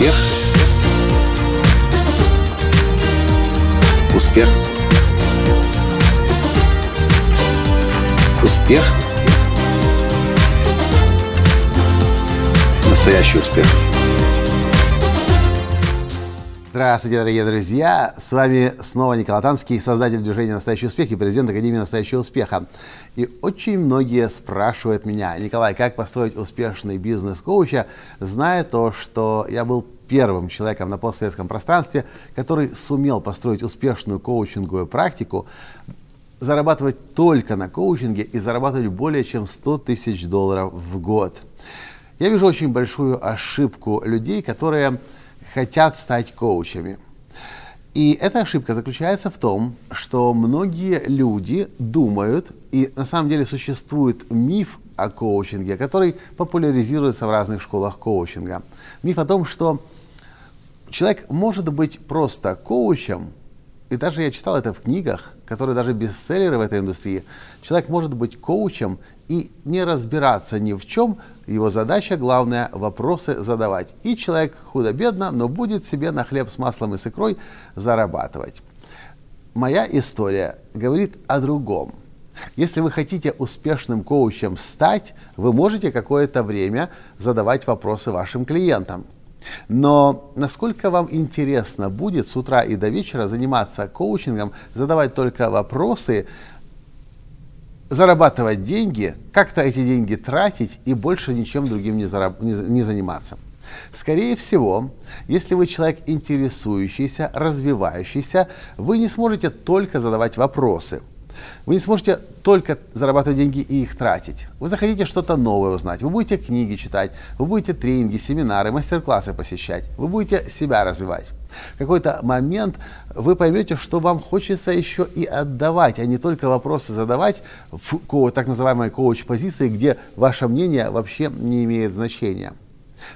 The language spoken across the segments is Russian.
Успех. Успех. Успех. Настоящий успех. Здравствуйте, дорогие друзья! С вами снова Николай Танский, создатель движения «Настоящий успех» и президент Академии «Настоящего успеха». И очень многие спрашивают меня, Николай, как построить успешный бизнес коуча, зная то, что я был первым человеком на постсоветском пространстве, который сумел построить успешную коучинговую практику, зарабатывать только на коучинге и зарабатывать более чем 100 тысяч долларов в год. Я вижу очень большую ошибку людей, которые хотят стать коучами. И эта ошибка заключается в том, что многие люди думают, и на самом деле существует миф о коучинге, который популяризируется в разных школах коучинга. Миф о том, что человек может быть просто коучем, и даже я читал это в книгах, которые даже бестселлеры в этой индустрии. Человек может быть коучем и не разбираться ни в чем. Его задача главная вопросы задавать. И человек худо-бедно, но будет себе на хлеб с маслом и с икрой зарабатывать. Моя история говорит о другом. Если вы хотите успешным коучем стать, вы можете какое-то время задавать вопросы вашим клиентам. Но насколько вам интересно будет с утра и до вечера заниматься коучингом, задавать только вопросы, зарабатывать деньги, как-то эти деньги тратить и больше ничем другим не, зараб- не, не заниматься? Скорее всего, если вы человек интересующийся, развивающийся, вы не сможете только задавать вопросы – вы не сможете только зарабатывать деньги и их тратить. Вы захотите что-то новое узнать, вы будете книги читать, вы будете тренинги, семинары, мастер-классы посещать, вы будете себя развивать. В какой-то момент вы поймете, что вам хочется еще и отдавать, а не только вопросы задавать в так называемой коуч-позиции, где ваше мнение вообще не имеет значения.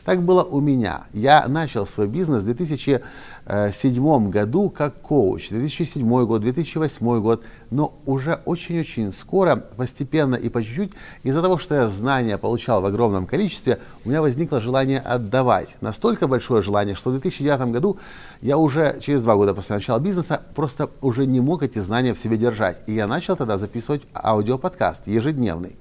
Так было у меня. Я начал свой бизнес в 2007 году как коуч, 2007 год, 2008 год, но уже очень-очень скоро, постепенно и по чуть-чуть, из-за того, что я знания получал в огромном количестве, у меня возникло желание отдавать. Настолько большое желание, что в 2009 году я уже через два года после начала бизнеса просто уже не мог эти знания в себе держать. И я начал тогда записывать аудиоподкаст ежедневный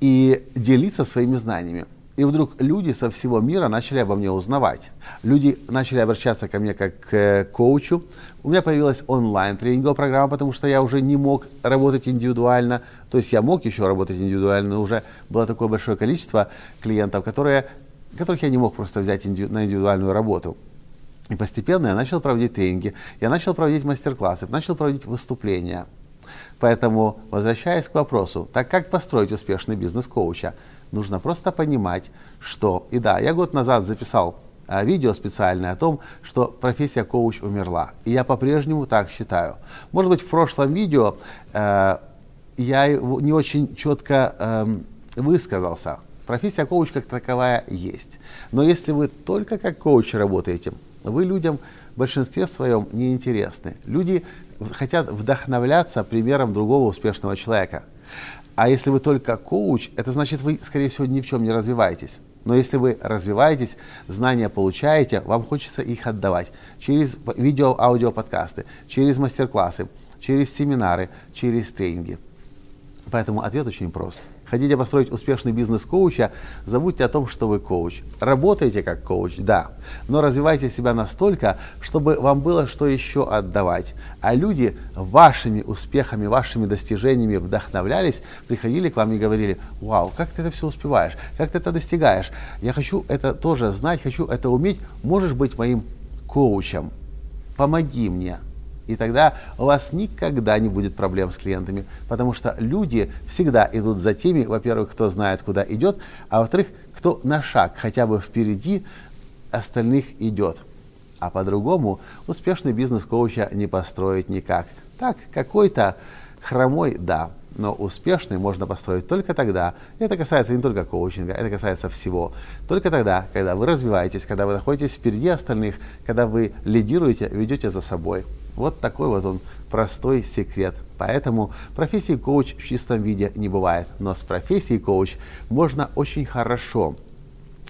и делиться своими знаниями. И вдруг люди со всего мира начали обо мне узнавать. Люди начали обращаться ко мне как к коучу. У меня появилась онлайн-тренинговая программа, потому что я уже не мог работать индивидуально. То есть я мог еще работать индивидуально, но уже было такое большое количество клиентов, которые, которых я не мог просто взять на индивидуальную работу. И постепенно я начал проводить тренинги, я начал проводить мастер-классы, начал проводить выступления. Поэтому, возвращаясь к вопросу, так как построить успешный бизнес коуча – Нужно просто понимать, что... И да, я год назад записал а, видео специальное о том, что профессия коуч умерла. И я по-прежнему так считаю. Может быть, в прошлом видео э, я не очень четко э, высказался. Профессия коуч как таковая есть. Но если вы только как коуч работаете, вы людям в большинстве своем неинтересны. Люди хотят вдохновляться примером другого успешного человека. А если вы только коуч, это значит, вы, скорее всего, ни в чем не развиваетесь. Но если вы развиваетесь, знания получаете, вам хочется их отдавать через видео, аудио, подкасты, через мастер-классы, через семинары, через тренинги. Поэтому ответ очень прост. Хотите построить успешный бизнес коуча, забудьте о том, что вы коуч. Работаете как коуч, да, но развивайте себя настолько, чтобы вам было что еще отдавать. А люди вашими успехами, вашими достижениями вдохновлялись, приходили к вам и говорили, вау, как ты это все успеваешь, как ты это достигаешь. Я хочу это тоже знать, хочу это уметь, можешь быть моим коучем. Помоги мне. И тогда у вас никогда не будет проблем с клиентами, потому что люди всегда идут за теми, во-первых, кто знает, куда идет, а во-вторых, кто на шаг хотя бы впереди остальных идет. А по-другому успешный бизнес коуча не построить никак. Так, какой-то хромой, да, но успешный можно построить только тогда, это касается не только коучинга, это касается всего, только тогда, когда вы развиваетесь, когда вы находитесь впереди остальных, когда вы лидируете, ведете за собой. Вот такой вот он простой секрет. Поэтому профессии коуч в чистом виде не бывает. Но с профессией коуч можно очень хорошо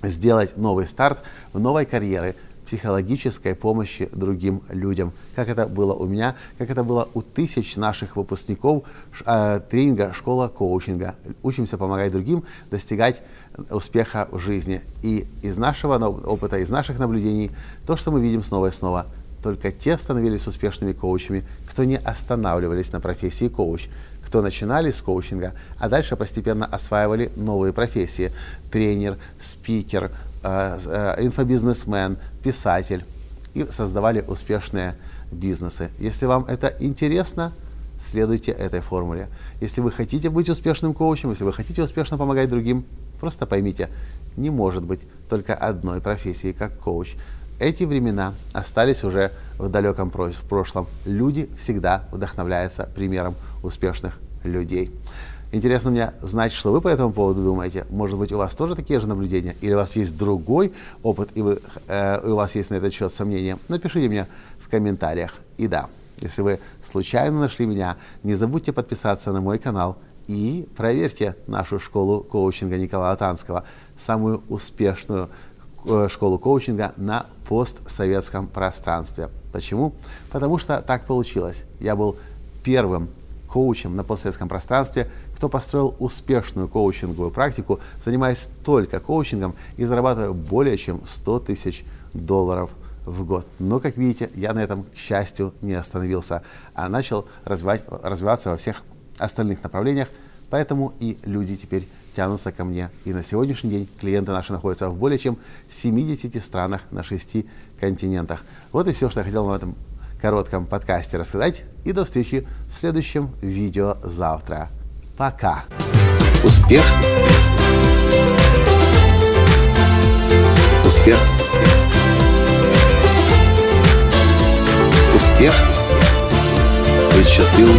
сделать новый старт в новой карьере, психологической помощи другим людям. Как это было у меня, как это было у тысяч наших выпускников э, тренинга «Школа коучинга». Учимся помогать другим достигать успеха в жизни. И из нашего опыта, из наших наблюдений, то, что мы видим снова и снова, только те становились успешными коучами, кто не останавливались на профессии коуч, кто начинали с коучинга, а дальше постепенно осваивали новые профессии. Тренер, спикер, Э, э, инфобизнесмен, писатель и создавали успешные бизнесы. Если вам это интересно, следуйте этой формуле. Если вы хотите быть успешным коучем, если вы хотите успешно помогать другим, просто поймите, не может быть только одной профессии, как коуч. Эти времена остались уже в далеком прошлом. Люди всегда вдохновляются примером успешных людей. Интересно мне знать, что вы по этому поводу думаете. Может быть, у вас тоже такие же наблюдения? Или у вас есть другой опыт, и, вы, э, у вас есть на этот счет сомнения? Напишите мне в комментариях. И да, если вы случайно нашли меня, не забудьте подписаться на мой канал и проверьте нашу школу коучинга Николая Танского, самую успешную школу коучинга на постсоветском пространстве. Почему? Потому что так получилось. Я был первым коучем на постсоветском пространстве, кто построил успешную коучинговую практику, занимаясь только коучингом и зарабатывая более чем 100 тысяч долларов в год. Но, как видите, я на этом, к счастью, не остановился, а начал развивать, развиваться во всех остальных направлениях, поэтому и люди теперь тянутся ко мне. И на сегодняшний день клиенты наши находятся в более чем 70 странах на 6 континентах. Вот и все, что я хотел вам в этом коротком подкасте рассказать. И до встречи в следующем видео завтра. Пока. Успех. Успех. Успех. Быть счастливым,